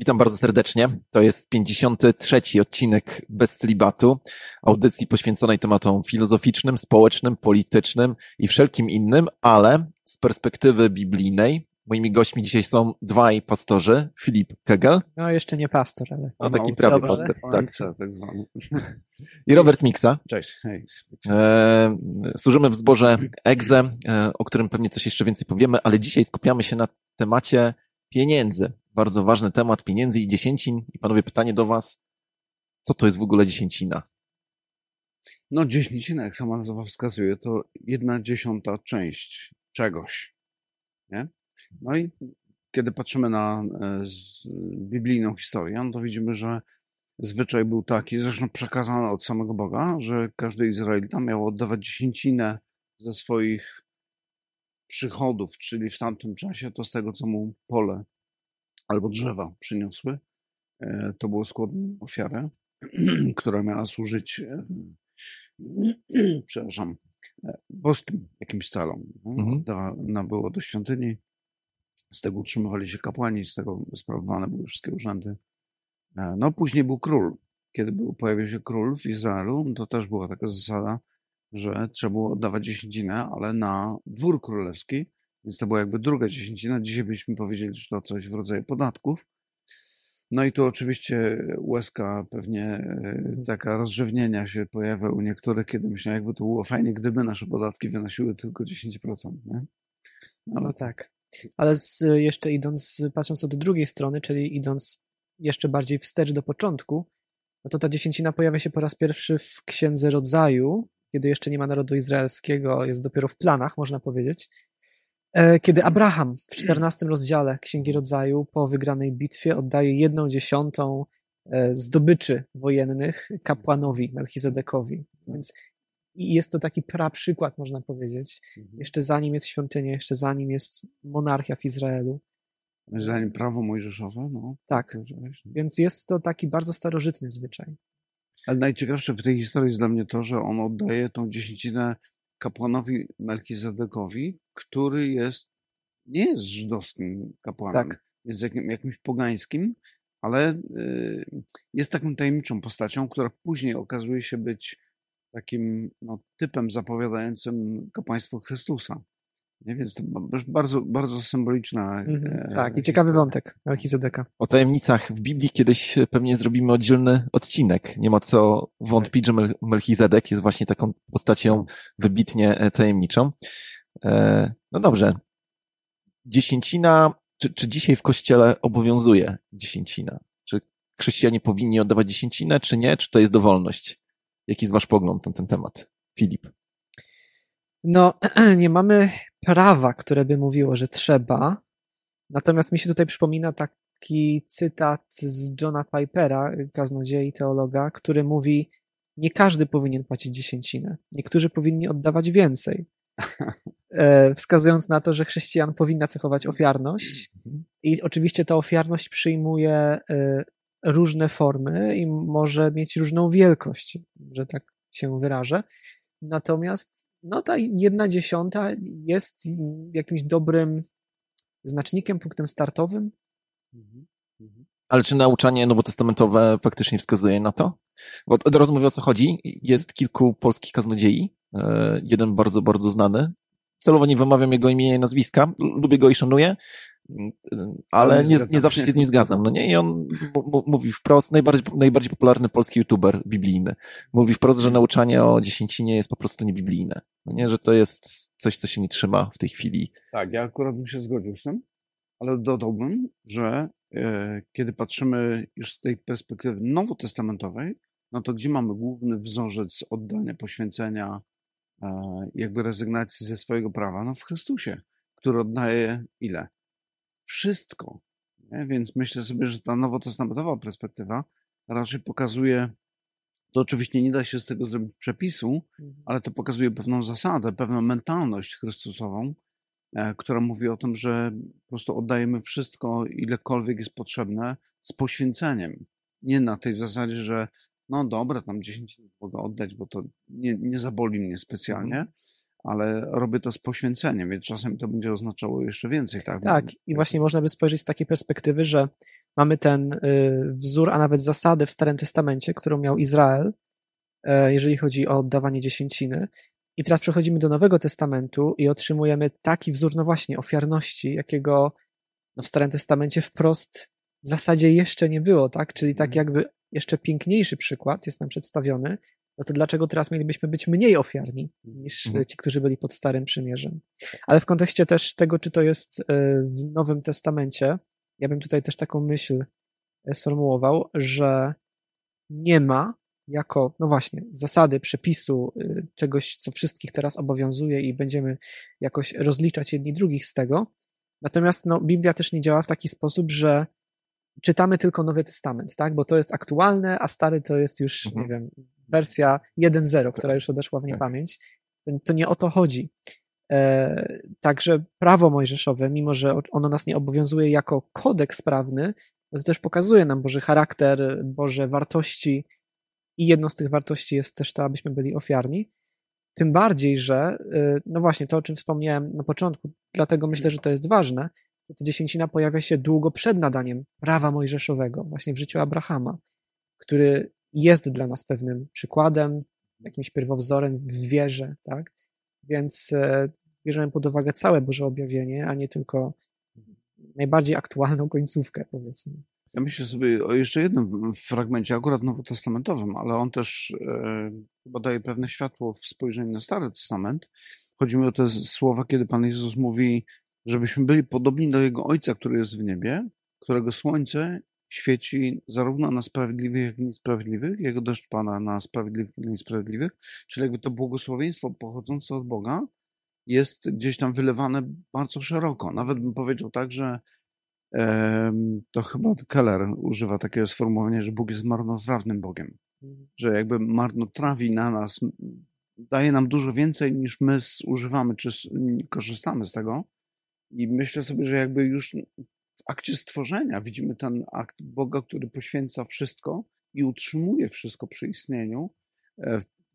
Witam bardzo serdecznie. To jest 53. odcinek Bez Celibatu, audycji poświęconej tematom filozoficznym, społecznym, politycznym i wszelkim innym, ale z perspektywy biblijnej. Moimi gośćmi dzisiaj są dwaj pastorzy, Filip Kegel. No jeszcze nie pastor, ale... No taki prawie pastor, tak. tak zwany. I Robert Miksa. Cześć, hej. E, służymy w zborze EGZE, e, o którym pewnie coś jeszcze więcej powiemy, ale dzisiaj skupiamy się na temacie pieniędzy bardzo ważny temat pieniędzy i dziesięcin. I panowie, pytanie do was, co to jest w ogóle dziesięcina? No, dziesięcina, jak sama nazwa wskazuje, to jedna dziesiąta część czegoś. Nie? No i kiedy patrzymy na e, biblijną historię, no to widzimy, że zwyczaj był taki, zresztą przekazany od samego Boga, że każdy Izraelita miał oddawać dziesięcinę ze swoich przychodów, czyli w tamtym czasie to z tego, co mu pole albo drzewa przyniosły. E, to było składną ofiarę, która miała służyć, e, przepraszam, e, boskim jakimś celom. Mhm. Ona było do świątyni, z tego utrzymywali się kapłani, z tego sprawowane były wszystkie urzędy. No później był król. Kiedy był, pojawił się król w Izraelu, to też była taka zasada, że trzeba było oddawać dziesięcinę, ale na dwór królewski, więc to była jakby druga dziesięcina. Dzisiaj byśmy powiedzieli, że to coś w rodzaju podatków. No i tu oczywiście łezka pewnie e, taka rozrzewnienia się pojawia u niektórych, kiedy myślą, jakby to było fajnie, gdyby nasze podatki wynosiły tylko 10%. Nie? Ale no tak. Ale z, jeszcze idąc, patrząc od drugiej strony, czyli idąc jeszcze bardziej wstecz do początku, no to ta dziesięcina pojawia się po raz pierwszy w Księdze Rodzaju, kiedy jeszcze nie ma narodu izraelskiego, jest dopiero w planach, można powiedzieć. E, kiedy Abraham w czternastym rozdziale Księgi Rodzaju po wygranej bitwie oddaje jedną dziesiątą e, zdobyczy wojennych kapłanowi Melchizedekowi. Więc i jest to taki przykład, można powiedzieć. Mhm. Jeszcze zanim jest świątynia, jeszcze zanim jest monarchia w Izraelu. Zanim prawo mojżeszowe, no. Tak. Więc jest to taki bardzo starożytny zwyczaj. Ale najciekawsze w tej historii jest dla mnie to, że on oddaje tą dziesięcinę kapłanowi Melchizedekowi, który jest, nie jest żydowskim kapłanem, tak. jest jakim, jakimś pogańskim, ale y, jest taką tajemniczą postacią, która później okazuje się być takim no, typem zapowiadającym kapłaństwo Chrystusa. Nie? Więc to bardzo, bardzo symboliczna. Mhm, e, tak, i ciekawy wątek Melchizedeka. O tajemnicach w Biblii kiedyś pewnie zrobimy oddzielny odcinek. Nie ma co wątpić, że Melchizedek jest właśnie taką postacią wybitnie e, tajemniczą. E, no dobrze. Dziesięcina, czy, czy dzisiaj w kościele obowiązuje dziesięcina? Czy chrześcijanie powinni oddawać dziesięcinę, czy nie? Czy to jest dowolność? Jaki jest wasz pogląd na ten temat? Filip. No, nie mamy prawa, które by mówiło, że trzeba. Natomiast mi się tutaj przypomina taki cytat z Johna Pipera, kaznodziei teologa, który mówi, nie każdy powinien płacić dziesięcinę. Niektórzy powinni oddawać więcej. E, wskazując na to, że chrześcijan powinna cechować ofiarność i oczywiście ta ofiarność przyjmuje e, różne formy i może mieć różną wielkość, że tak się wyrażę. Natomiast no ta jedna dziesiąta jest jakimś dobrym znacznikiem, punktem startowym. Mhm, mhm. Ale czy nauczanie nowotestamentowe faktycznie wskazuje na to? Bo od razu mówię o co chodzi. Jest kilku polskich kaznodziei. E, jeden bardzo, bardzo znany. Celowo nie wymawiam jego imienia i nazwiska. Lubię go i szanuję ale nie, nie zawsze się z nim zgadzam. No nie, i on mówi wprost, najbardziej, najbardziej popularny polski youtuber biblijny, mówi wprost, że nauczanie o dziesięcinie jest po prostu niebiblijne. No nie, że to jest coś, co się nie trzyma w tej chwili. Tak, ja akurat bym się zgodził z tym, ale dodałbym, że e, kiedy patrzymy już z tej perspektywy nowotestamentowej, no to gdzie mamy główny wzorzec oddania, poświęcenia, e, jakby rezygnacji ze swojego prawa? No w Chrystusie, który oddaje ile? wszystko. Nie? Więc myślę sobie, że ta nowotestamentowa perspektywa raczej pokazuje, to oczywiście nie da się z tego zrobić przepisu, mhm. ale to pokazuje pewną zasadę, pewną mentalność chrystusową, e, która mówi o tym, że po prostu oddajemy wszystko, ilekolwiek jest potrzebne, z poświęceniem. Nie na tej zasadzie, że no dobra, tam 10 mogę oddać, bo to nie, nie zaboli mnie specjalnie, mhm ale robię to z poświęceniem, więc czasem to będzie oznaczało jeszcze więcej. Tak, tak i właśnie można by spojrzeć z takiej perspektywy, że mamy ten y, wzór, a nawet zasadę w Starym Testamencie, którą miał Izrael, e, jeżeli chodzi o oddawanie dziesięciny. I teraz przechodzimy do Nowego Testamentu i otrzymujemy taki wzór, no właśnie, ofiarności, jakiego no w Starym Testamencie wprost w zasadzie jeszcze nie było, tak? Czyli tak jakby jeszcze piękniejszy przykład jest nam przedstawiony, no to dlaczego teraz mielibyśmy być mniej ofiarni niż Mhm. ci, którzy byli pod Starym Przymierzem? Ale w kontekście też tego, czy to jest e, w Nowym Testamencie, ja bym tutaj też taką myśl e, sformułował, że nie ma jako, no właśnie, zasady, przepisu, y, czegoś, co wszystkich teraz obowiązuje i będziemy jakoś rozliczać jedni drugich z tego. Natomiast no, Biblia też nie działa w taki sposób, że czytamy tylko Nowy Testament, tak? Bo to jest aktualne, a stary to jest już, Mhm. nie wiem, wersja 1.0, która już odeszła w niepamięć. To, to nie o to chodzi. E, także prawo mojżeszowe, mimo że ono nas nie obowiązuje jako kodeks prawny, no to też pokazuje nam Boży charakter, Boże wartości i jedną z tych wartości jest też to, abyśmy byli ofiarni. Tym bardziej, że, y, no właśnie, to o czym wspomniałem na początku, dlatego myślę, że to jest ważne, że ta dziesięcina pojawia się długo przed nadaniem prawa mojżeszowego, właśnie w życiu Abrahama, który jest dla nas pewnym przykładem, jakimś pierwowzorem w wierze, tak? Więc e, bierzemy pod uwagę całe Boże objawienie, a nie tylko najbardziej aktualną końcówkę, powiedzmy. Ja myślę sobie o jeszcze jednym fragmencie, akurat nowotestamentowym, ale on też e, daje pewne światło w spojrzeniu na Stary Testament. Chodzi mi o te słowa, kiedy Pan Jezus mówi, żebyśmy byli podobni do Jego Ojca, który jest w niebie, którego słońce świeci zarówno na sprawiedliwych, jak i niesprawiedliwych, Jego deszcz pada na sprawiedliwych i niesprawiedliwych, czyli jakby to błogosławieństwo pochodzące od Boga jest gdzieś tam wylewane bardzo szeroko. Nawet bym powiedział tak, że Em, to chyba Keller używa takiego sformułowania, że Bóg jest marnotrawnym Bogiem. Że jakby marnotrawi na nas, daje nam dużo więcej niż my zużywamy, czy korzystamy z tego. I myślę sobie, że jakby już w akcie stworzenia widzimy ten akt Boga, który poświęca wszystko i utrzymuje wszystko przy istnieniu.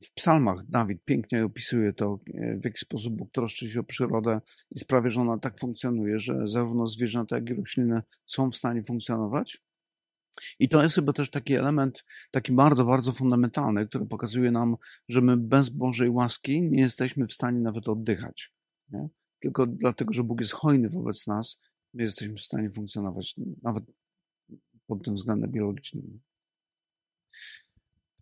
W w psalmach Dawid pięknie opisuje to, e, w jaki sposób Bóg troszczy się o przyrodę i sprawia, że ona tak funkcjonuje, że zarówno zwierzęta, jak i rośliny są w stanie funkcjonować. I to jest chyba też taki element, taki bardzo, bardzo fundamentalny, który pokazuje nam, że my bez Bożej łaski nie jesteśmy w stanie nawet oddychać. Nie? Tylko dlatego, że Bóg jest hojny wobec nas, my jesteśmy w stanie funkcjonować nawet pod tym względem biologicznym.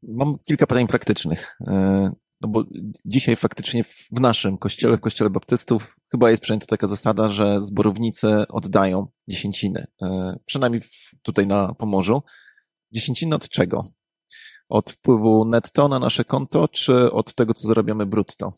Mam kilka pytań praktycznych. E, No bo dzisiaj faktycznie w naszym kościele, w kościele baptystów, chyba jest przyjęta taka zasada, że zborownicy oddają dziesięciny. E, Przynajmniej tutaj na Pomorzu. Dziesięciny od czego? Od wpływu netto na nasze konto, czy od tego, co zarabiamy brutto?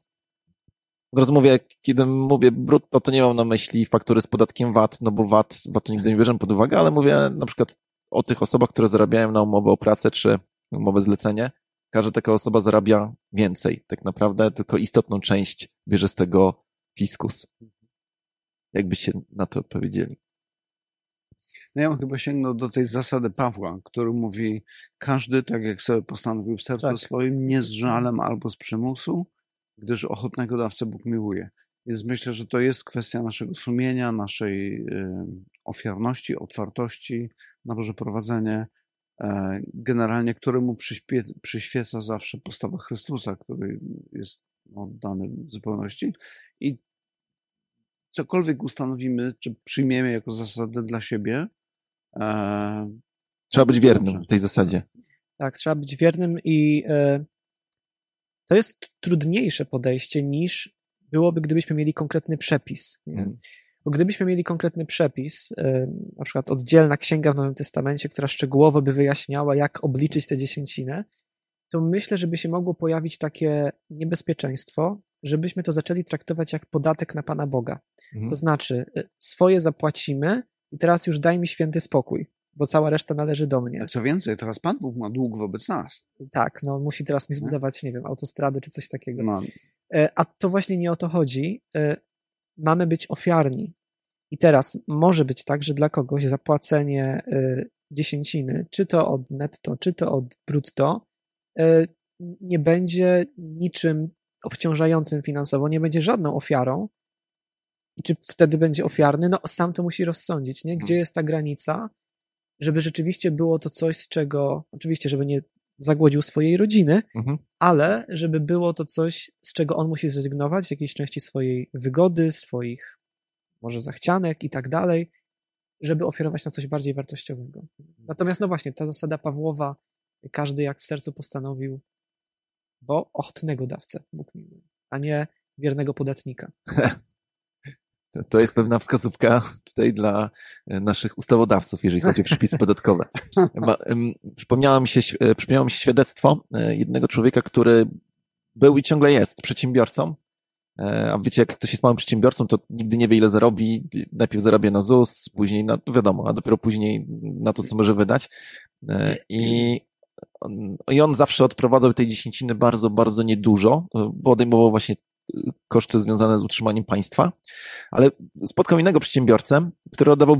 Od razu mówię, kiedy mówię brutto, to nie mam na myśli faktury z podatkiem VAT, no bo VAT, VAT nigdy nie bierzemy pod uwagę, ale mówię na przykład o tych osobach, które zarabiają na umowę o pracę, czy umowę zlecenie. Każda taka osoba zarabia więcej. Tak naprawdę tylko istotną część bierze z tego fiskus. Jakbyście na to odpowiedzieli. No ja bym chyba sięgnął do tej zasady Pawła, który mówi, każdy, tak jak sobie postanowił w sercu Tak. swoim, nie z żalem albo z przymusu, gdyż ochotnego dawcę Bóg miłuje. Więc myślę, że to jest kwestia naszego sumienia, naszej y, ofiarności, otwartości na Boże prowadzenie, generalnie któremu przyśpie- przyświeca zawsze postawa Chrystusa, który jest no, dany w zupełności. I cokolwiek ustanowimy, czy przyjmiemy jako zasadę dla siebie, e, Trzeba być wiernym tej zasadzie. Tak, trzeba być wiernym i e, to jest trudniejsze podejście niż byłoby, gdybyśmy mieli konkretny przepis. Nie? Bo gdybyśmy mieli konkretny przepis, e, na przykład oddzielna księga w Nowym Testamencie, która szczegółowo by wyjaśniała, jak obliczyć tę dziesięcinę, to myślę, żeby się mogło pojawić takie niebezpieczeństwo, żebyśmy to zaczęli traktować jak podatek na Pana Boga. Mhm. To znaczy, e, swoje zapłacimy i teraz już daj mi święty spokój, bo cała reszta należy do mnie. co więcej, teraz Pan Bóg ma dług wobec nas. Tak, no musi teraz mi zbudować, nie wiem, autostrady czy coś takiego. No, E, A to właśnie nie o to chodzi. Mamy być ofiarni. I teraz może być tak, że dla kogoś zapłacenie e, dziesięciny, czy to od netto, czy to od brutto, e, nie będzie niczym obciążającym finansowo, nie będzie żadną ofiarą. I czy wtedy będzie ofiarny? No sam to musi rozsądzić, nie? Gdzie jest ta granica? żeby rzeczywiście było to coś, z czego, oczywiście, żeby nie zagłodził swojej rodziny, Mhm. ale żeby było to coś, z czego on musi zrezygnować, z jakiejś części swojej wygody, swoich może zachcianek i tak dalej, żeby ofiarować na coś bardziej wartościowego. Natomiast no właśnie, ta zasada Pawłowa, każdy jak w sercu postanowił, bo ochotnego dawcę Bóg miłuje, a nie wiernego podatnika. To, jest pewna wskazówka tutaj dla e, naszych ustawodawców, jeżeli chodzi o przepisy podatkowe. Ma, przypomniało, mi się, e, przypomniało mi się świadectwo e, jednego człowieka, który był i ciągle jest przedsiębiorcą. A wiecie, jak ktoś jest małym przedsiębiorcą, to nigdy nie wie, ile zarobi. Najpierw zarabia na ZUS, później na, no wiadomo, a dopiero później na to, co może wydać. I on, i on zawsze odprowadzał tej dziesięciny bardzo, bardzo niedużo, bo odejmował właśnie koszty związane z utrzymaniem państwa. Ale spotkał innego przedsiębiorcę, który oddawał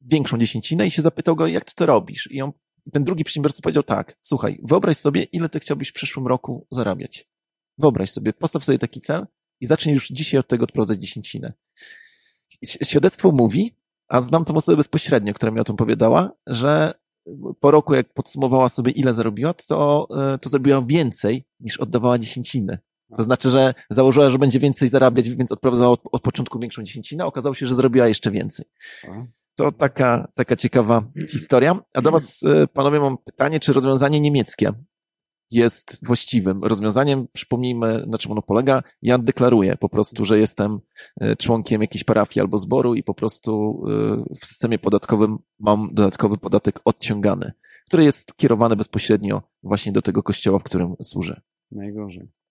większą dziesięcinę i się zapytał go, jak ty to robisz? I on, ten drugi przedsiębiorca powiedział tak, słuchaj, wyobraź sobie, ile ty chciałbyś w przyszłym roku zarabiać. Wyobraź sobie, postaw sobie taki cel i zacznij już dzisiaj od tego odprowadzać dziesięcinę. Świadectwo mówi, a znam tą osobę bezpośrednio, która mi o tym powiedziała, że po roku, jak podsumowała sobie, ile zarobiła, to, e, to zarobiła więcej niż oddawała dziesięciny. To znaczy, że założyła, że będzie więcej zarabiać, więc odprowadzała od, od początku większą dziesięcinę, okazało się, że zrobiła jeszcze więcej. A? To taka, taka ciekawa historia. A do was, e, panowie, mam pytanie, czy rozwiązanie niemieckie jest właściwym rozwiązaniem? Przypomnijmy, na czym ono polega. Ja deklaruję po prostu, że jestem e, członkiem jakiejś parafii albo zboru i po prostu e, w systemie podatkowym mam dodatkowy podatek odciągany, który jest kierowany bezpośrednio właśnie do tego kościoła, w którym służę. Najgorzej.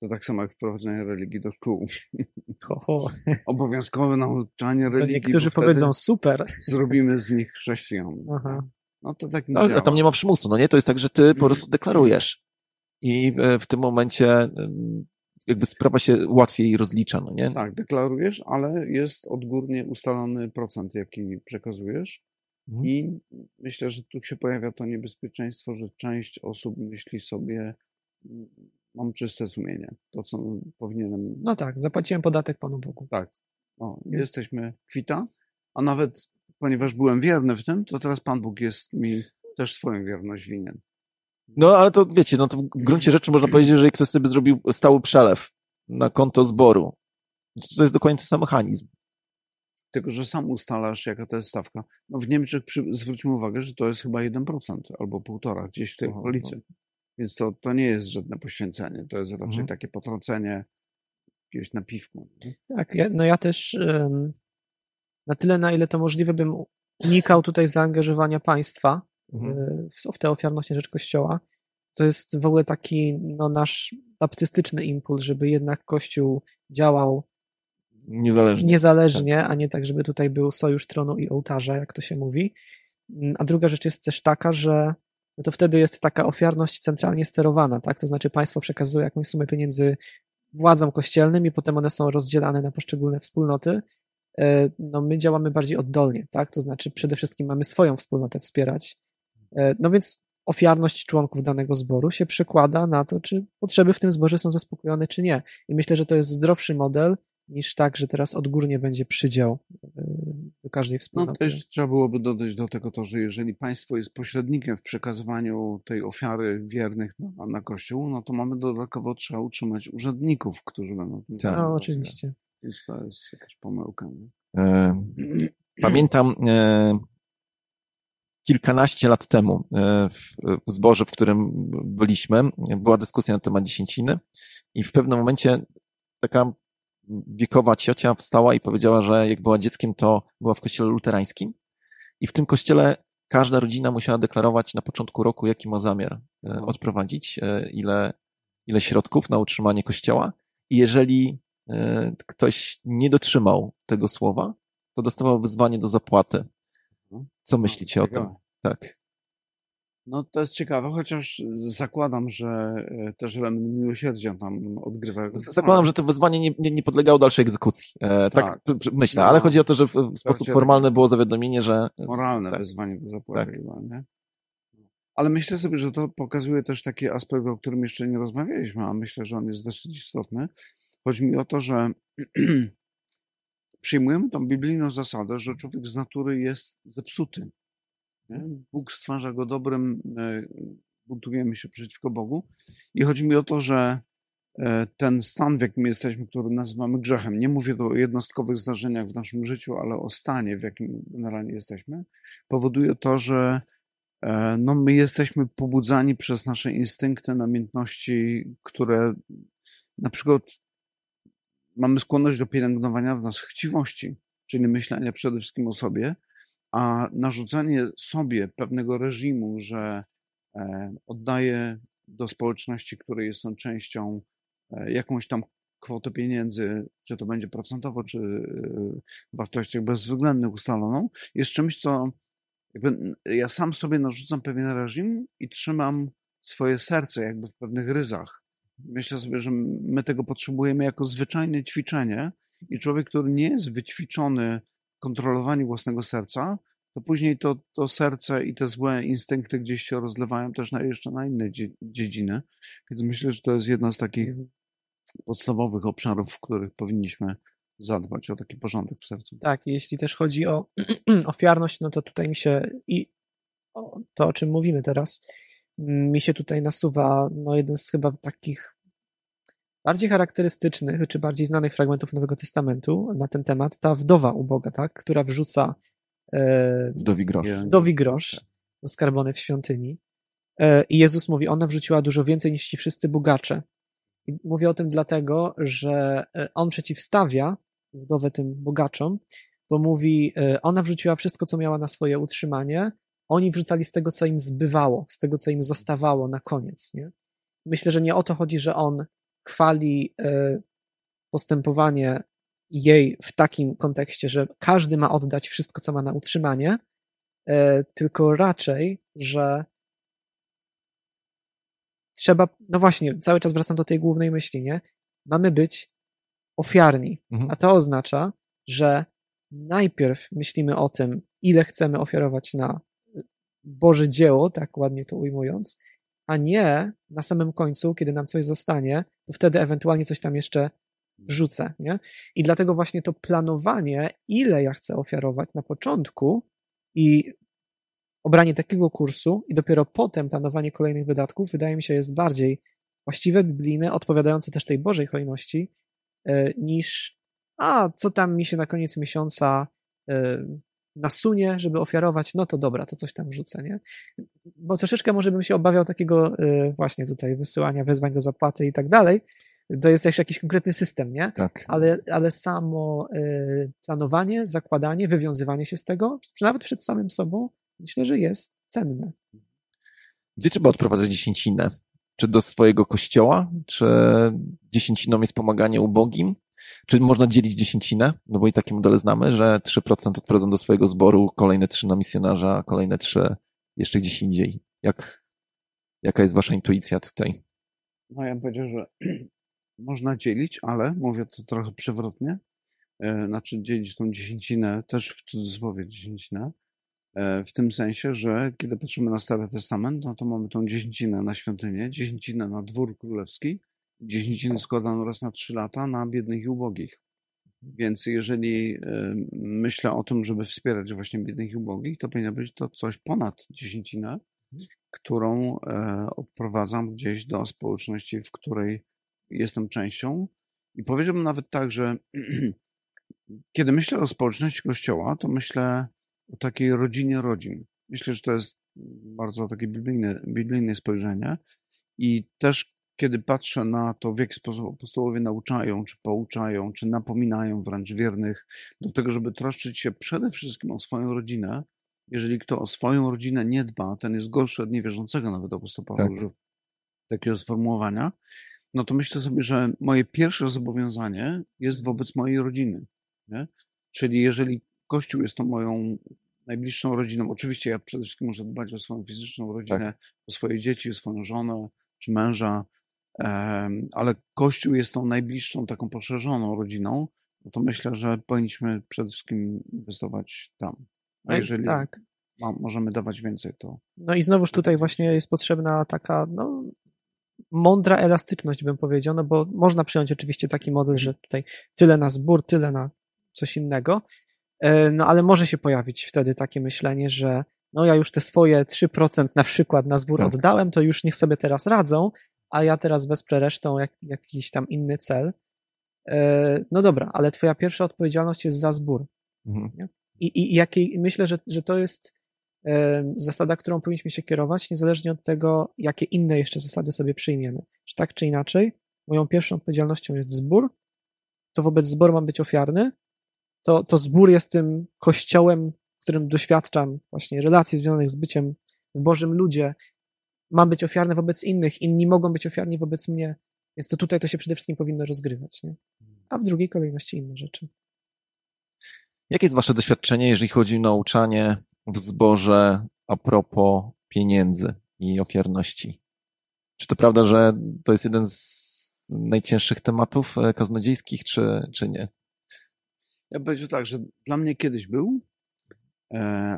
To tak samo jak wprowadzenie religii do szkół. Ho, ho. Obowiązkowe nauczanie To religii. niektórzy powiedzą super. Zrobimy z nich chrześcijan. Aha. No to tak nie No, ale działa. tam nie ma przymusu, no nie? To jest tak, że ty po prostu deklarujesz. I w, w tym momencie jakby sprawa się łatwiej rozlicza, no nie? Tak, deklarujesz, ale jest odgórnie ustalony procent, jaki przekazujesz. Mhm. I myślę, że tu się pojawia to niebezpieczeństwo, że część osób myśli sobie, "Mm, mam czyste sumienie, to co powinienem. No tak, zapłaciłem podatek Panu Bogu. Tak, o, jesteśmy kwita, a nawet ponieważ byłem wierny w tym, to teraz Pan Bóg jest mi też swoją wierność winien. No ale to wiecie, no to w gruncie rzeczy można powiedzieć, że jeżeli ktoś sobie zrobił stały przelew na konto zboru, to jest dokładnie ten sam mechanizm. Tylko, że sam ustalasz, jaka to jest stawka. No w Niemczech przy, zwróćmy uwagę, że to jest chyba 1% albo 1,5%, gdzieś w tej okolicy. Więc to, to nie jest żadne poświęcenie, to jest raczej Mhm. takie potrącenie jakiegoś napiwku. nie? Tak, ja, no ja też na tyle, na ile to możliwe, bym unikał tutaj zaangażowania państwa Mhm. e, w, w tę ofiarność na rzecz Kościoła. To jest w ogóle taki no, nasz baptystyczny impuls, żeby jednak Kościół działał Niezależnie. niezależnie, a nie tak, żeby tutaj był sojusz tronu i ołtarza, jak to się mówi. Mm, A druga rzecz jest też taka, że no to wtedy jest taka ofiarność centralnie sterowana, tak? To znaczy państwo przekazuje jakąś sumę pieniędzy władzom kościelnym i potem one są rozdzielane na poszczególne wspólnoty. E, No my działamy bardziej oddolnie, tak? To znaczy przede wszystkim mamy swoją wspólnotę wspierać. E, No więc ofiarność członków danego zboru się przekłada na to, czy potrzeby w tym zborze są zaspokojone, czy nie. I myślę, że to jest zdrowszy model niż tak, że teraz odgórnie będzie przydział e, do każdej No wspólnoty. też trzeba byłoby dodać do tego to, że jeżeli państwo jest pośrednikiem w przekazywaniu tej ofiary wiernych na, na Kościół, no to mamy dodatkowo trzeba utrzymać urzędników, którzy będą Tak. No oczywiście. Więc to jest jakaś pomyłka. E, Pamiętam e, kilkanaście lat temu e, w, w zborze, w którym byliśmy, była dyskusja na temat dziesięciny i w pewnym momencie taka wiekowa ciocia wstała i powiedziała, że jak była dzieckiem, to była w kościele luterańskim i w tym kościele każda rodzina musiała deklarować na początku roku, jaki ma zamiar e, odprowadzić, e, ile, ile środków na utrzymanie kościoła i jeżeli e, ktoś nie dotrzymał tego słowa, to dostawał wyzwanie do zapłaty. Co myślicie o tym? Tak. No to jest ciekawe, chociaż zakładam, że e, też element miłosierdzia tam odgrywa. Zakładam, że to wyzwanie nie, nie, nie podlegało dalszej egzekucji. E, tak, Tak. myślę, No. ale chodzi o to, że w, w sposób formalny było zawiadomienie, że moralne tak. wezwanie do zapłaty Tak. chyba, nie? Ale myślę sobie, że to pokazuje też taki aspekt, o którym jeszcze nie rozmawialiśmy, a myślę, że on jest dosyć istotny. Chodzi mi o to, że przyjmujemy tą biblijną zasadę, że człowiek z natury jest zepsuty. Bóg stwarza go dobrym, e, buntujemy się przeciwko Bogu. I chodzi mi o to, że e, ten stan, w jakim jesteśmy, który nazywamy grzechem, nie mówię tu o jednostkowych zdarzeniach w naszym życiu, ale o stanie, w jakim generalnie jesteśmy, powoduje to, że e, no, my jesteśmy pobudzani przez nasze instynkty, namiętności, które na przykład mamy skłonność do pielęgnowania w nas chciwości, czyli myślenia przede wszystkim o sobie, a narzucanie sobie pewnego reżimu, że e, oddaję do społeczności, której jestem częścią, e, jakąś tam kwotę pieniędzy, czy to będzie procentowo, czy e, w wartościach bezwzględnych ustaloną, jest czymś, co jakby ja sam sobie narzucam pewien reżim i trzymam swoje serce jakby w pewnych ryzach. Myślę sobie, że my tego potrzebujemy jako zwyczajne ćwiczenie i człowiek, który nie jest wyćwiczony kontrolowaniu własnego serca, to później to, to serce i te złe instynkty gdzieś się rozlewają też na, jeszcze na inne dziedziny. Więc myślę, że to jest jedna z takich mhm. podstawowych obszarów, w których powinniśmy zadbać o taki porządek w sercu. Tak, jeśli też chodzi o ofiarność, no to tutaj mi się i to, o czym mówimy teraz, mi się tutaj nasuwa no, jeden z chyba takich bardziej charakterystycznych, czy bardziej znanych fragmentów Nowego Testamentu na ten temat, ta wdowa uboga, tak, która wrzuca e, wdowi grosz, wdowi grosz skarbony w świątyni. E, I Jezus mówi, ona wrzuciła dużo więcej niż ci wszyscy bogacze. I mówię o tym dlatego, że e, on przeciwstawia wdowę tym bogaczom, bo mówi, e, ona wrzuciła wszystko, co miała na swoje utrzymanie, oni wrzucali z tego, co im zbywało, z tego, co im zostawało na koniec. Nie? Myślę, że nie o to chodzi, że on chwali e, postępowanie jej w takim kontekście, że każdy ma oddać wszystko, co ma na utrzymanie, e, tylko raczej, że trzeba, no właśnie, cały czas wracam do tej głównej myśli, nie? Mamy być ofiarni, mhm. a to oznacza, że najpierw myślimy o tym, ile chcemy ofiarować na Boże dzieło, tak ładnie to ujmując, a nie na samym końcu, kiedy nam coś zostanie, to wtedy ewentualnie coś tam jeszcze wrzucę. Nie? I dlatego właśnie to planowanie, ile ja chcę ofiarować na początku i obranie takiego kursu i dopiero potem planowanie kolejnych wydatków, wydaje mi się, jest bardziej właściwe, biblijne, odpowiadające też tej Bożej hojności, e, niż a co tam mi się na koniec miesiąca e, nasunie, żeby ofiarować, no to dobra, to coś tam rzucę, nie? Bo troszeczkę może bym się obawiał takiego y, właśnie tutaj wysyłania wezwań do zapłaty i tak dalej. To jest jeszcze jakiś konkretny system, nie? Tak. Ale, ale samo y, planowanie, zakładanie, wywiązywanie się z tego, nawet przed samym sobą, myślę, że jest cenne. Gdzie trzeba odprowadzać dziesięcinę? Czy do swojego kościoła? Czy dziesięciną jest pomaganie ubogim? Czy można dzielić dziesięcinę? No bo i takie modele znamy, że 3% odprowadzą do swojego zboru, kolejne 3 na misjonarza, kolejne 3 jeszcze gdzieś indziej. Jak, jaka jest wasza intuicja tutaj? No ja bym powiedział, że można dzielić, ale mówię to trochę przewrotnie, e, znaczy dzielić tą dziesięcinę, też w cudzysłowie dziesięcinę, e, w tym sensie, że kiedy patrzymy na Stary Testament, no to mamy tą dziesięcinę na świątynię, dziesięcinę na dwór królewski, dziesięciny składano raz na trzy lata na biednych i ubogich. Więc jeżeli myślę o tym, żeby wspierać właśnie biednych i ubogich, to powinno być to coś ponad dziesięcinę, którą e, odprowadzam gdzieś do społeczności, w której jestem częścią. I powiedziałbym nawet tak, że kiedy myślę o społeczności Kościoła, to myślę o takiej rodzinie rodzin. Myślę, że to jest bardzo takie biblijne, biblijne spojrzenie. I też kiedy patrzę na to, w jaki sposób apostołowie nauczają, czy pouczają, czy napominają wręcz wiernych do tego, żeby troszczyć się przede wszystkim o swoją rodzinę, jeżeli kto o swoją rodzinę nie dba, ten jest gorszy od niewierzącego, nawet apostoł Paweł tak. użył takiego sformułowania, no to myślę sobie, że moje pierwsze zobowiązanie jest wobec mojej rodziny. Nie? Czyli jeżeli Kościół jest to moją najbliższą rodziną, oczywiście ja przede wszystkim muszę dbać o swoją fizyczną rodzinę, tak. o swoje dzieci, o swoją żonę czy męża, ale Kościół jest tą najbliższą, taką poszerzoną rodziną, no to myślę, że powinniśmy przede wszystkim inwestować tam. A jeżeli tak. ma, możemy dawać więcej, to. No i znowuż tutaj właśnie jest potrzebna taka, no, mądra elastyczność, bym powiedział, no bo można przyjąć oczywiście taki model, że tutaj tyle na zbór, tyle na coś innego, e, no ale może się pojawić wtedy takie myślenie, że no ja już te swoje 3% na przykład na zbór Tak. oddałem, to już niech sobie teraz radzą, a ja teraz wesprę resztą jak, jakiś tam inny cel. E, No dobra, ale twoja pierwsza odpowiedzialność jest za zbór. Mhm. I, i jakiej, myślę, że, że to jest e, zasada, którą powinniśmy się kierować, niezależnie od tego, jakie inne jeszcze zasady sobie przyjmiemy. Czy tak, czy inaczej, moją pierwszą odpowiedzialnością jest zbór, to wobec zboru mam być ofiarny, to, to zbór jest tym kościołem, w którym doświadczam właśnie relacji związanych z byciem w Bożym ludzie. Mam być ofiarny wobec innych, inni mogą być ofiarni wobec mnie, więc to tutaj to się przede wszystkim powinno rozgrywać, nie? A w drugiej kolejności inne rzeczy. Jakie jest wasze doświadczenie, jeżeli chodzi o nauczanie w zborze a propos pieniędzy i ofiarności? Czy to prawda, że to jest jeden z najcięższych tematów e, kaznodziejskich, czy, czy nie? Ja powiedział tak, że dla mnie kiedyś był,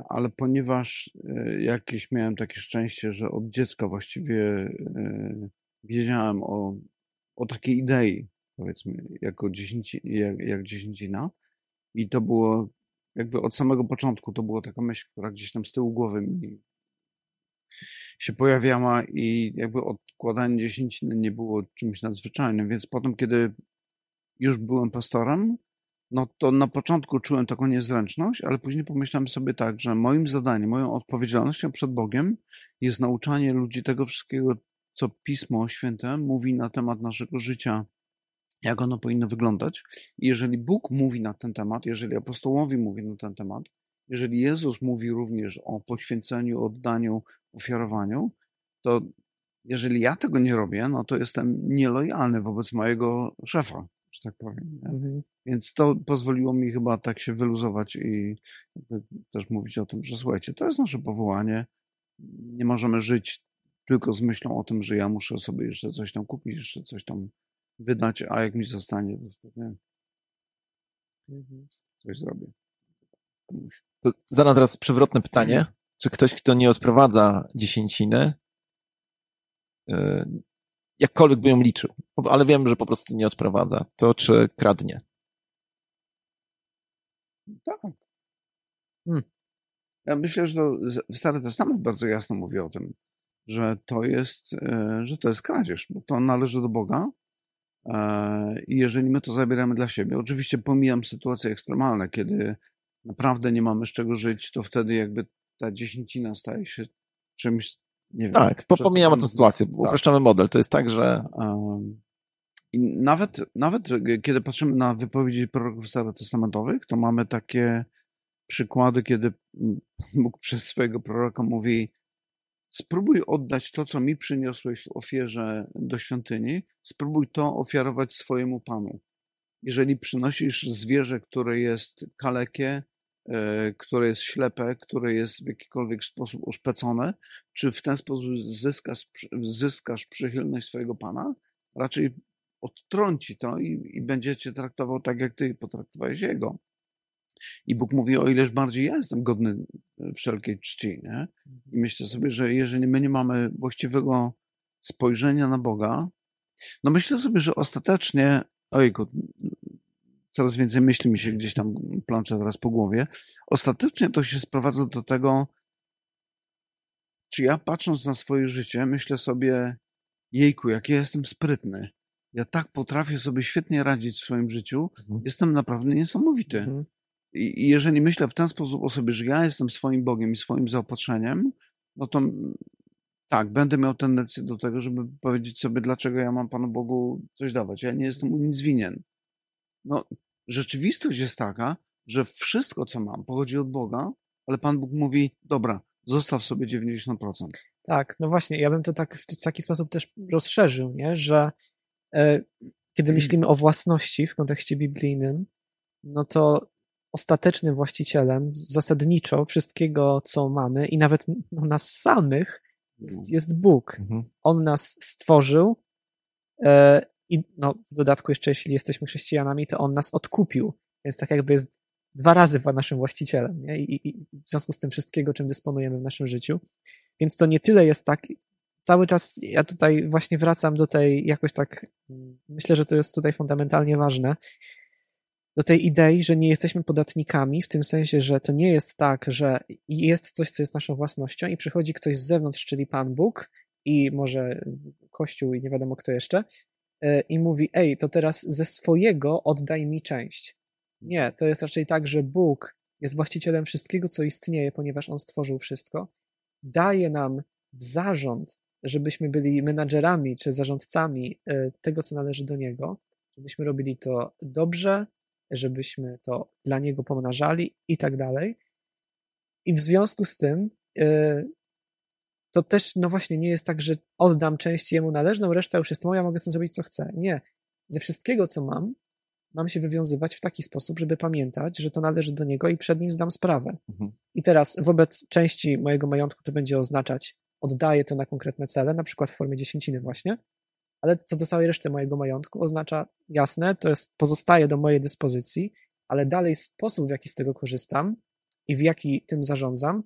ale ponieważ e, jakieś miałem takie szczęście, że od dziecka właściwie e, wiedziałem o, o takiej idei, powiedzmy, jako dziesięci, jak, jak dziesięcina i to było jakby od samego początku to była taka myśl, która gdzieś tam z tyłu głowy mi się pojawiała i jakby odkładanie dziesięciny nie było czymś nadzwyczajnym, więc potem, kiedy już byłem pastorem, no to na początku czułem taką niezręczność, ale później pomyślałem sobie tak, że moim zadaniem, moją odpowiedzialnością przed Bogiem jest nauczanie ludzi tego wszystkiego, co Pismo Święte mówi na temat naszego życia, jak ono powinno wyglądać. I jeżeli Bóg mówi na ten temat, jeżeli apostołowie mówi na ten temat, jeżeli Jezus mówi również o poświęceniu, oddaniu, ofiarowaniu, to jeżeli ja tego nie robię, no to jestem nielojalny wobec mojego szefa, że tak powiem. Nie? Mhm. Więc to pozwoliło mi chyba tak się wyluzować i też mówić o tym, że słuchajcie, to jest nasze powołanie. Nie możemy żyć tylko z myślą o tym, że ja muszę sobie jeszcze coś tam kupić, jeszcze coś tam wydać, a jak mi zostanie, to wtedy Mhm. coś zrobię. Komuś. To zadam teraz przewrotne pytanie. Czy ktoś, kto nie odprowadza dziesięciny, e, jakkolwiek by ją liczył, ale wiem, że po prostu nie odprowadza, to czy kradnie? Tak. Hmm. Ja myślę, że to Stary Testament bardzo jasno mówi o tym, że to jest, e, że to jest kradzież, bo to należy do Boga. e, I jeżeli my to zabieramy dla siebie, oczywiście pomijam sytuacje ekstremalne, kiedy naprawdę nie mamy z czego żyć, to wtedy jakby ta dziesięcina staje się czymś, nie wiem. Tak, po- pomijamy tę sytuację, tak. upraszczamy model. To jest tak, że Um, nawet, nawet e, kiedy patrzymy na wypowiedzi proroków starotestamentowych, to mamy takie przykłady, kiedy Bóg przez swojego proroka mówi spróbuj oddać to, co mi przyniosłeś w ofierze do świątyni, spróbuj to ofiarować swojemu Panu. Jeżeli przynosisz zwierzę, które jest kalekie, które jest ślepe, które jest w jakikolwiek sposób uszpecone, czy w ten sposób zyskasz, zyskasz przychylność swojego Pana? Raczej odtrąci to i, i będzie cię traktował tak, jak ty potraktowałeś jego. I Bóg mówi, o ileż bardziej ja jestem godny wszelkiej czci. Nie? I myślę sobie, że jeżeli my nie mamy właściwego spojrzenia na Boga, no myślę sobie, że ostatecznie, ojku, coraz więcej myśli mi się gdzieś tam plącze teraz po głowie, ostatecznie to się sprowadza do tego, czy ja patrząc na swoje życie, myślę sobie, jejku, jak ja jestem sprytny. Ja tak potrafię sobie świetnie radzić w swoim życiu. Mhm. Jestem naprawdę niesamowity. Mhm. I, I jeżeli myślę w ten sposób o sobie, że ja jestem swoim Bogiem i swoim zaopatrzeniem, no to tak, będę miał tendencję do tego, żeby powiedzieć sobie, dlaczego ja mam Panu Bogu coś dawać. Ja nie jestem mu nic winien. No, rzeczywistość jest taka, że wszystko, co mam, pochodzi od Boga, ale Pan Bóg mówi, dobra, zostaw sobie 90%. Tak, no właśnie, ja bym to tak w, taki sposób też rozszerzył, nie? że e, kiedy myślimy o własności w kontekście biblijnym, no to ostatecznym właścicielem zasadniczo wszystkiego, co mamy i nawet no, nas samych jest, jest Bóg. mhm. On nas stworzył e, i no, w dodatku jeszcze jeśli jesteśmy chrześcijanami, to On nas odkupił, więc tak jakby jest dwa razy naszym właścicielem nie? I, i w związku z tym wszystkiego, czym dysponujemy w naszym życiu. Więc to nie tyle jest tak, cały czas ja tutaj właśnie wracam do tej jakoś tak, myślę, że to jest tutaj fundamentalnie ważne. do tej idei, że nie jesteśmy podatnikami, w tym sensie, że to nie jest tak, że jest coś, co jest naszą własnością i przychodzi ktoś z zewnątrz, czyli Pan Bóg i może Kościół i nie wiadomo kto jeszcze i mówi, ej, to teraz ze swojego oddaj mi część. Nie, to jest raczej tak, że Bóg jest właścicielem wszystkiego, co istnieje, ponieważ On stworzył wszystko. Daje nam w zarząd, żebyśmy byli menadżerami czy zarządcami e, tego, co należy do Niego, żebyśmy robili to dobrze, żebyśmy to dla niego pomnażali i tak dalej. I w związku z tym e, to też, no właśnie, nie jest tak, że oddam część jemu należną, reszta już jest moja, mogę z tym zrobić, co chcę. Nie. Ze wszystkiego, co mam, mam się wywiązywać w taki sposób, żeby pamiętać, że to należy do niego i przed nim zdam sprawę. Mhm. I teraz wobec części mojego majątku to będzie oznaczać, oddaję to na konkretne cele, na przykład w formie dziesięciny właśnie, ale co do całej reszty mojego majątku oznacza, jasne, to jest, pozostaje do mojej dyspozycji, ale dalej sposób, w jaki z tego korzystam i w jaki tym zarządzam,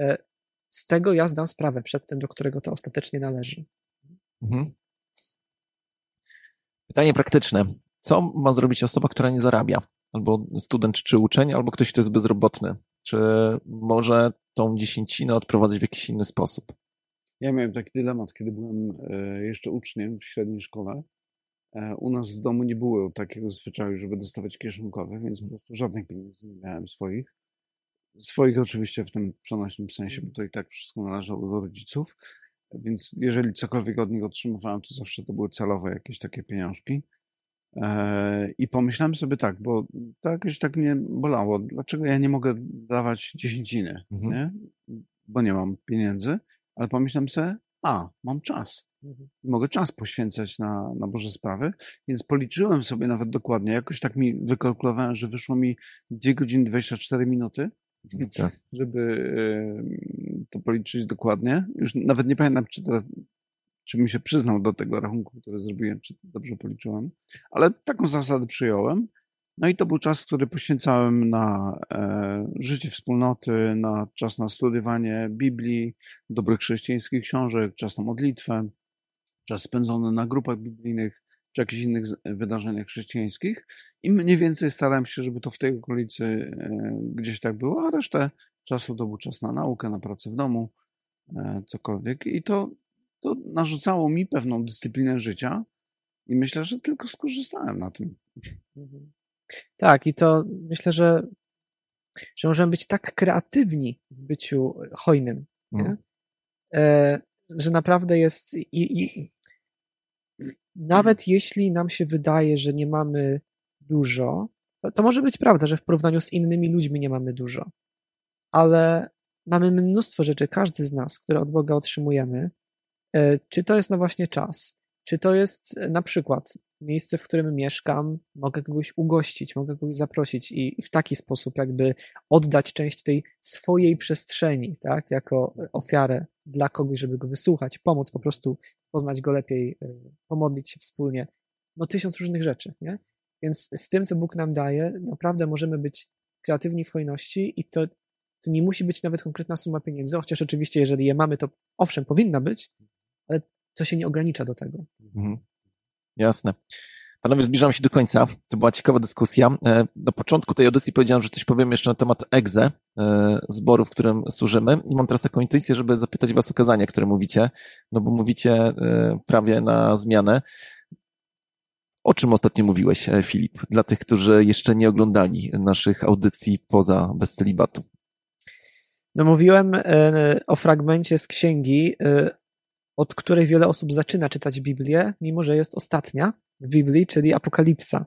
e, z tego ja zdam sprawę przed tym, do którego to ostatecznie należy. Mhm. Pytanie praktyczne. Co ma zrobić osoba, która nie zarabia? Albo student czy uczeń, albo ktoś, kto jest bezrobotny? Czy może tą dziesięcinę odprowadzić w jakiś inny sposób? Ja miałem taki dylemat, kiedy byłem e, jeszcze uczniem w średniej szkole. E, u nas w domu nie było takiego zwyczaju, żeby dostawać kieszonkowe, więc po prostu żadnych pieniędzy nie miałem swoich. Swoich oczywiście w tym przenośnym sensie, bo to i tak wszystko należało do rodziców. Więc jeżeli cokolwiek od nich otrzymywałem, to zawsze to były celowe jakieś takie pieniążki. E, I pomyślałem sobie tak, bo to jakoś tak mnie bolało. Dlaczego ja nie mogę dawać dziesięciny, mhm. nie? Bo nie mam pieniędzy ale pomyślałem sobie, a, mam czas. Mhm. Mogę czas poświęcać na, na Boże sprawy, więc policzyłem sobie nawet dokładnie. Jakoś tak mi wykalkulowałem, że wyszło mi 2 godziny 24 minuty, tak. żeby to policzyć dokładnie. Już nawet nie pamiętam, czy, to, czy mi się przyznał do tego rachunku, który zrobiłem, czy dobrze policzyłem, ale taką zasadę przyjąłem. No i to był czas, który poświęcałem na e, życie wspólnoty, na czas na studiowanie Biblii, dobrych chrześcijańskich książek, czas na modlitwę, czas spędzony na grupach biblijnych czy jakichś innych wydarzeniach chrześcijańskich. I mniej więcej starałem się, żeby to w tej okolicy e, gdzieś tak było, a resztę czasu to był czas na naukę, na pracę w domu, e, cokolwiek. I to, to narzucało mi pewną dyscyplinę życia i myślę, że tylko skorzystałem na tym. Mhm. Tak, i to myślę, że, że możemy być tak kreatywni w byciu hojnym, mm. e, że naprawdę jest. I, i, nawet jeśli nam się wydaje, że nie mamy dużo, to, to może być prawda, że w porównaniu z innymi ludźmi nie mamy dużo, ale mamy mnóstwo rzeczy, każdy z nas, które od Boga otrzymujemy. E, czy to jest no właśnie czas, czy to jest e, na przykład miejsce, w którym mieszkam, mogę kogoś ugościć, mogę kogoś zaprosić i, w taki sposób jakby oddać część tej swojej przestrzeni, tak, jako ofiarę dla kogoś, żeby go wysłuchać, pomóc po prostu poznać go lepiej, e, pomodlić się wspólnie. No tysiąc różnych rzeczy, nie? Więc z tym, co Bóg nam daje, naprawdę możemy być kreatywni w hojności i to, to nie musi być nawet konkretna suma pieniędzy, chociaż oczywiście, jeżeli je mamy, to owszem, powinna być, ale to się nie ogranicza do tego. Mhm. Jasne. Panowie, zbliżam się do końca. To była ciekawa dyskusja. E, na początku tej audycji powiedziałem, że coś powiem jeszcze na temat EGZE, e, zboru, w którym służymy. I mam teraz taką intuicję, żeby zapytać was o kazania, które mówicie, no bo mówicie e, prawie na zmianę. O czym ostatnio mówiłeś, Filip, dla tych, którzy jeszcze nie oglądali naszych audycji poza bez celibatu? No mówiłem o fragmencie z księgi od której wiele osób zaczyna czytać Biblię, mimo że jest ostatnia w Biblii, czyli Apokalipsa.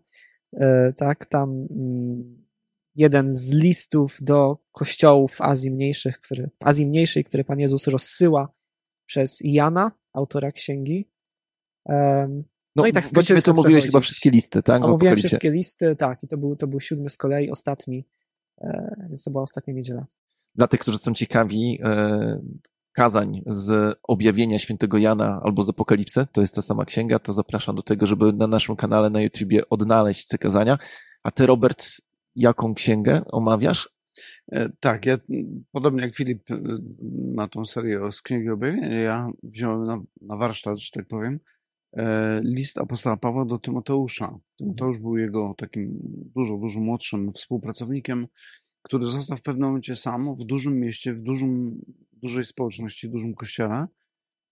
E, tak, tam mm, jeden z listów do kościołów w Azji Mniejszych, który, w Azji Mniejszej, który Pan Jezus rozsyła przez Jana, autora księgi. No, no i tak Właściwie to mówiłeś chyba wszystkie listy, tak? Mówiłem wszystkie listy, tak. I to był, to był siódmy z kolei, ostatni. E, więc to była ostatnia niedziela. Dla tych, którzy są ciekawi, e, kazań z objawienia świętego Jana albo z Apokalipsy, to jest ta sama księga, to zapraszam do tego, żeby na naszym kanale na YouTubie odnaleźć te kazania. A ty, Robert, jaką księgę omawiasz? E, tak, ja podobnie jak Filip na tą serię z Księgi Objawienia, ja wziąłem na, na warsztat, że tak powiem, e, list apostoła Pawła do Tymoteusza. Tymoteusz był jego takim dużo, dużo młodszym współpracownikiem, który został w pewnym momencie sam w dużym mieście, w dużym, dużej społeczności, dużym kościele,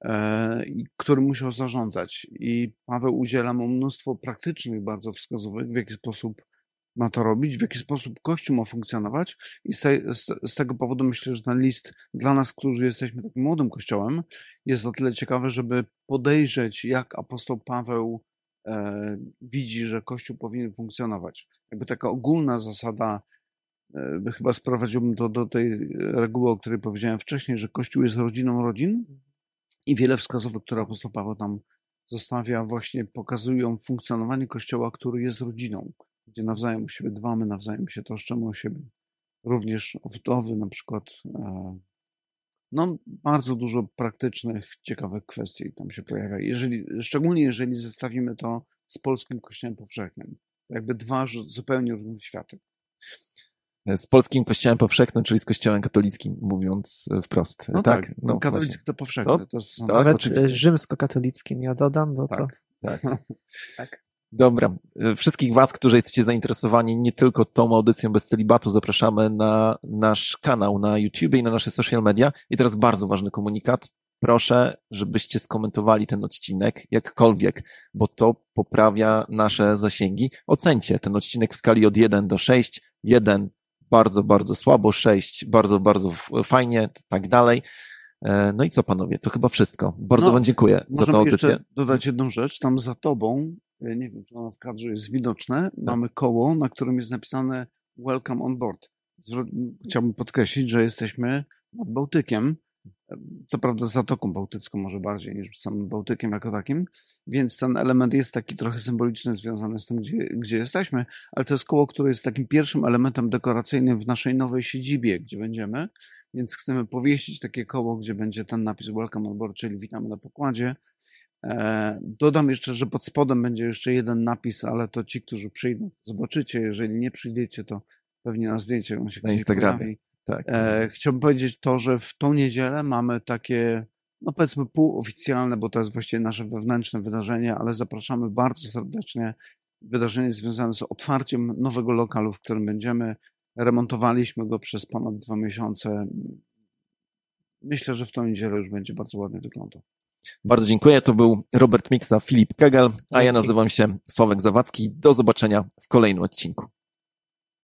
e, który musiał zarządzać. I Paweł udziela mu mnóstwo praktycznych bardzo wskazówek, w jaki sposób ma to robić, w jaki sposób Kościół ma funkcjonować. I z, te, z, z, tego powodu myślę, że ten list dla nas, którzy jesteśmy takim młodym Kościołem, jest o tyle ciekawy, żeby podejrzeć, jak apostoł Paweł e, widzi, że Kościół powinien funkcjonować. Jakby taka ogólna zasada, chyba sprowadziłbym to do tej reguły, o której powiedziałem wcześniej, że Kościół jest rodziną rodzin i wiele wskazówek, które apostoł Paweł tam zostawia, właśnie pokazują funkcjonowanie Kościoła, który jest rodziną gdzie nawzajem o siebie dbamy, nawzajem się troszczymy o siebie. Również wdowy na przykład. E, no, bardzo dużo praktycznych, ciekawych kwestii tam się pojawia. Jeżeli, szczególnie jeżeli zestawimy to z polskim kościołem powszechnym. Jakby dwa zupełnie różne światy. Z polskim kościołem powszechnym, czyli z kościołem katolickim, mówiąc wprost. No tak, tak no, katolicki to powszechny. No, to są Nawet rzymskokatolickim ja dodam, bo tak, to... Tak. tak. Dobra. Wszystkich Was, którzy jesteście zainteresowani nie tylko tą audycją bez celibatu, zapraszamy na nasz kanał na YouTube i na nasze social media. I teraz bardzo ważny komunikat. Proszę, żebyście skomentowali ten odcinek jakkolwiek, bo to poprawia nasze zasięgi. Ocencie ten odcinek w skali od 1 do 6. 1 bardzo, bardzo słabo, 6 bardzo, bardzo fajnie, tak dalej. E, no i co panowie, to chyba wszystko. Bardzo no, wam dziękuję za tę audycję. Jeszcze dodać jedną rzecz, tam za tobą nie wiem, czy ono w kadrze jest widoczne, tak. mamy koło, na którym jest napisane Welcome on board. Chciałbym podkreślić, że jesteśmy nad Bałtykiem, co prawda Zatoką Bałtycką może bardziej niż samym Bałtykiem jako takim, więc ten element jest taki trochę symboliczny związany z tym, gdzie, gdzie jesteśmy, ale to jest koło, które jest takim pierwszym elementem dekoracyjnym w naszej nowej siedzibie, gdzie będziemy, więc chcemy powiesić takie koło, gdzie będzie ten napis Welcome on board, czyli witamy na pokładzie, E, dodam jeszcze, że pod spodem będzie jeszcze jeden napis, ale to ci, którzy przyjdą, zobaczycie. Jeżeli nie przyjdziecie, to pewnie na zdjęcie on się na Instagramie. Tak. E, chciałbym powiedzieć to, że w tą niedzielę mamy takie, no powiedzmy półoficjalne, bo to jest właściwie nasze wewnętrzne wydarzenie, ale zapraszamy bardzo serdecznie. Wydarzenie związane z otwarciem nowego lokalu, w którym będziemy. Remontowaliśmy go przez ponad dwa miesiące. Myślę, że w tą niedzielę już będzie bardzo ładnie wyglądał. Bardzo dziękuję. To był Robert Miksa, Filip Kegel, a ja nazywam się Sławek Zawadzki. Do zobaczenia w kolejnym odcinku.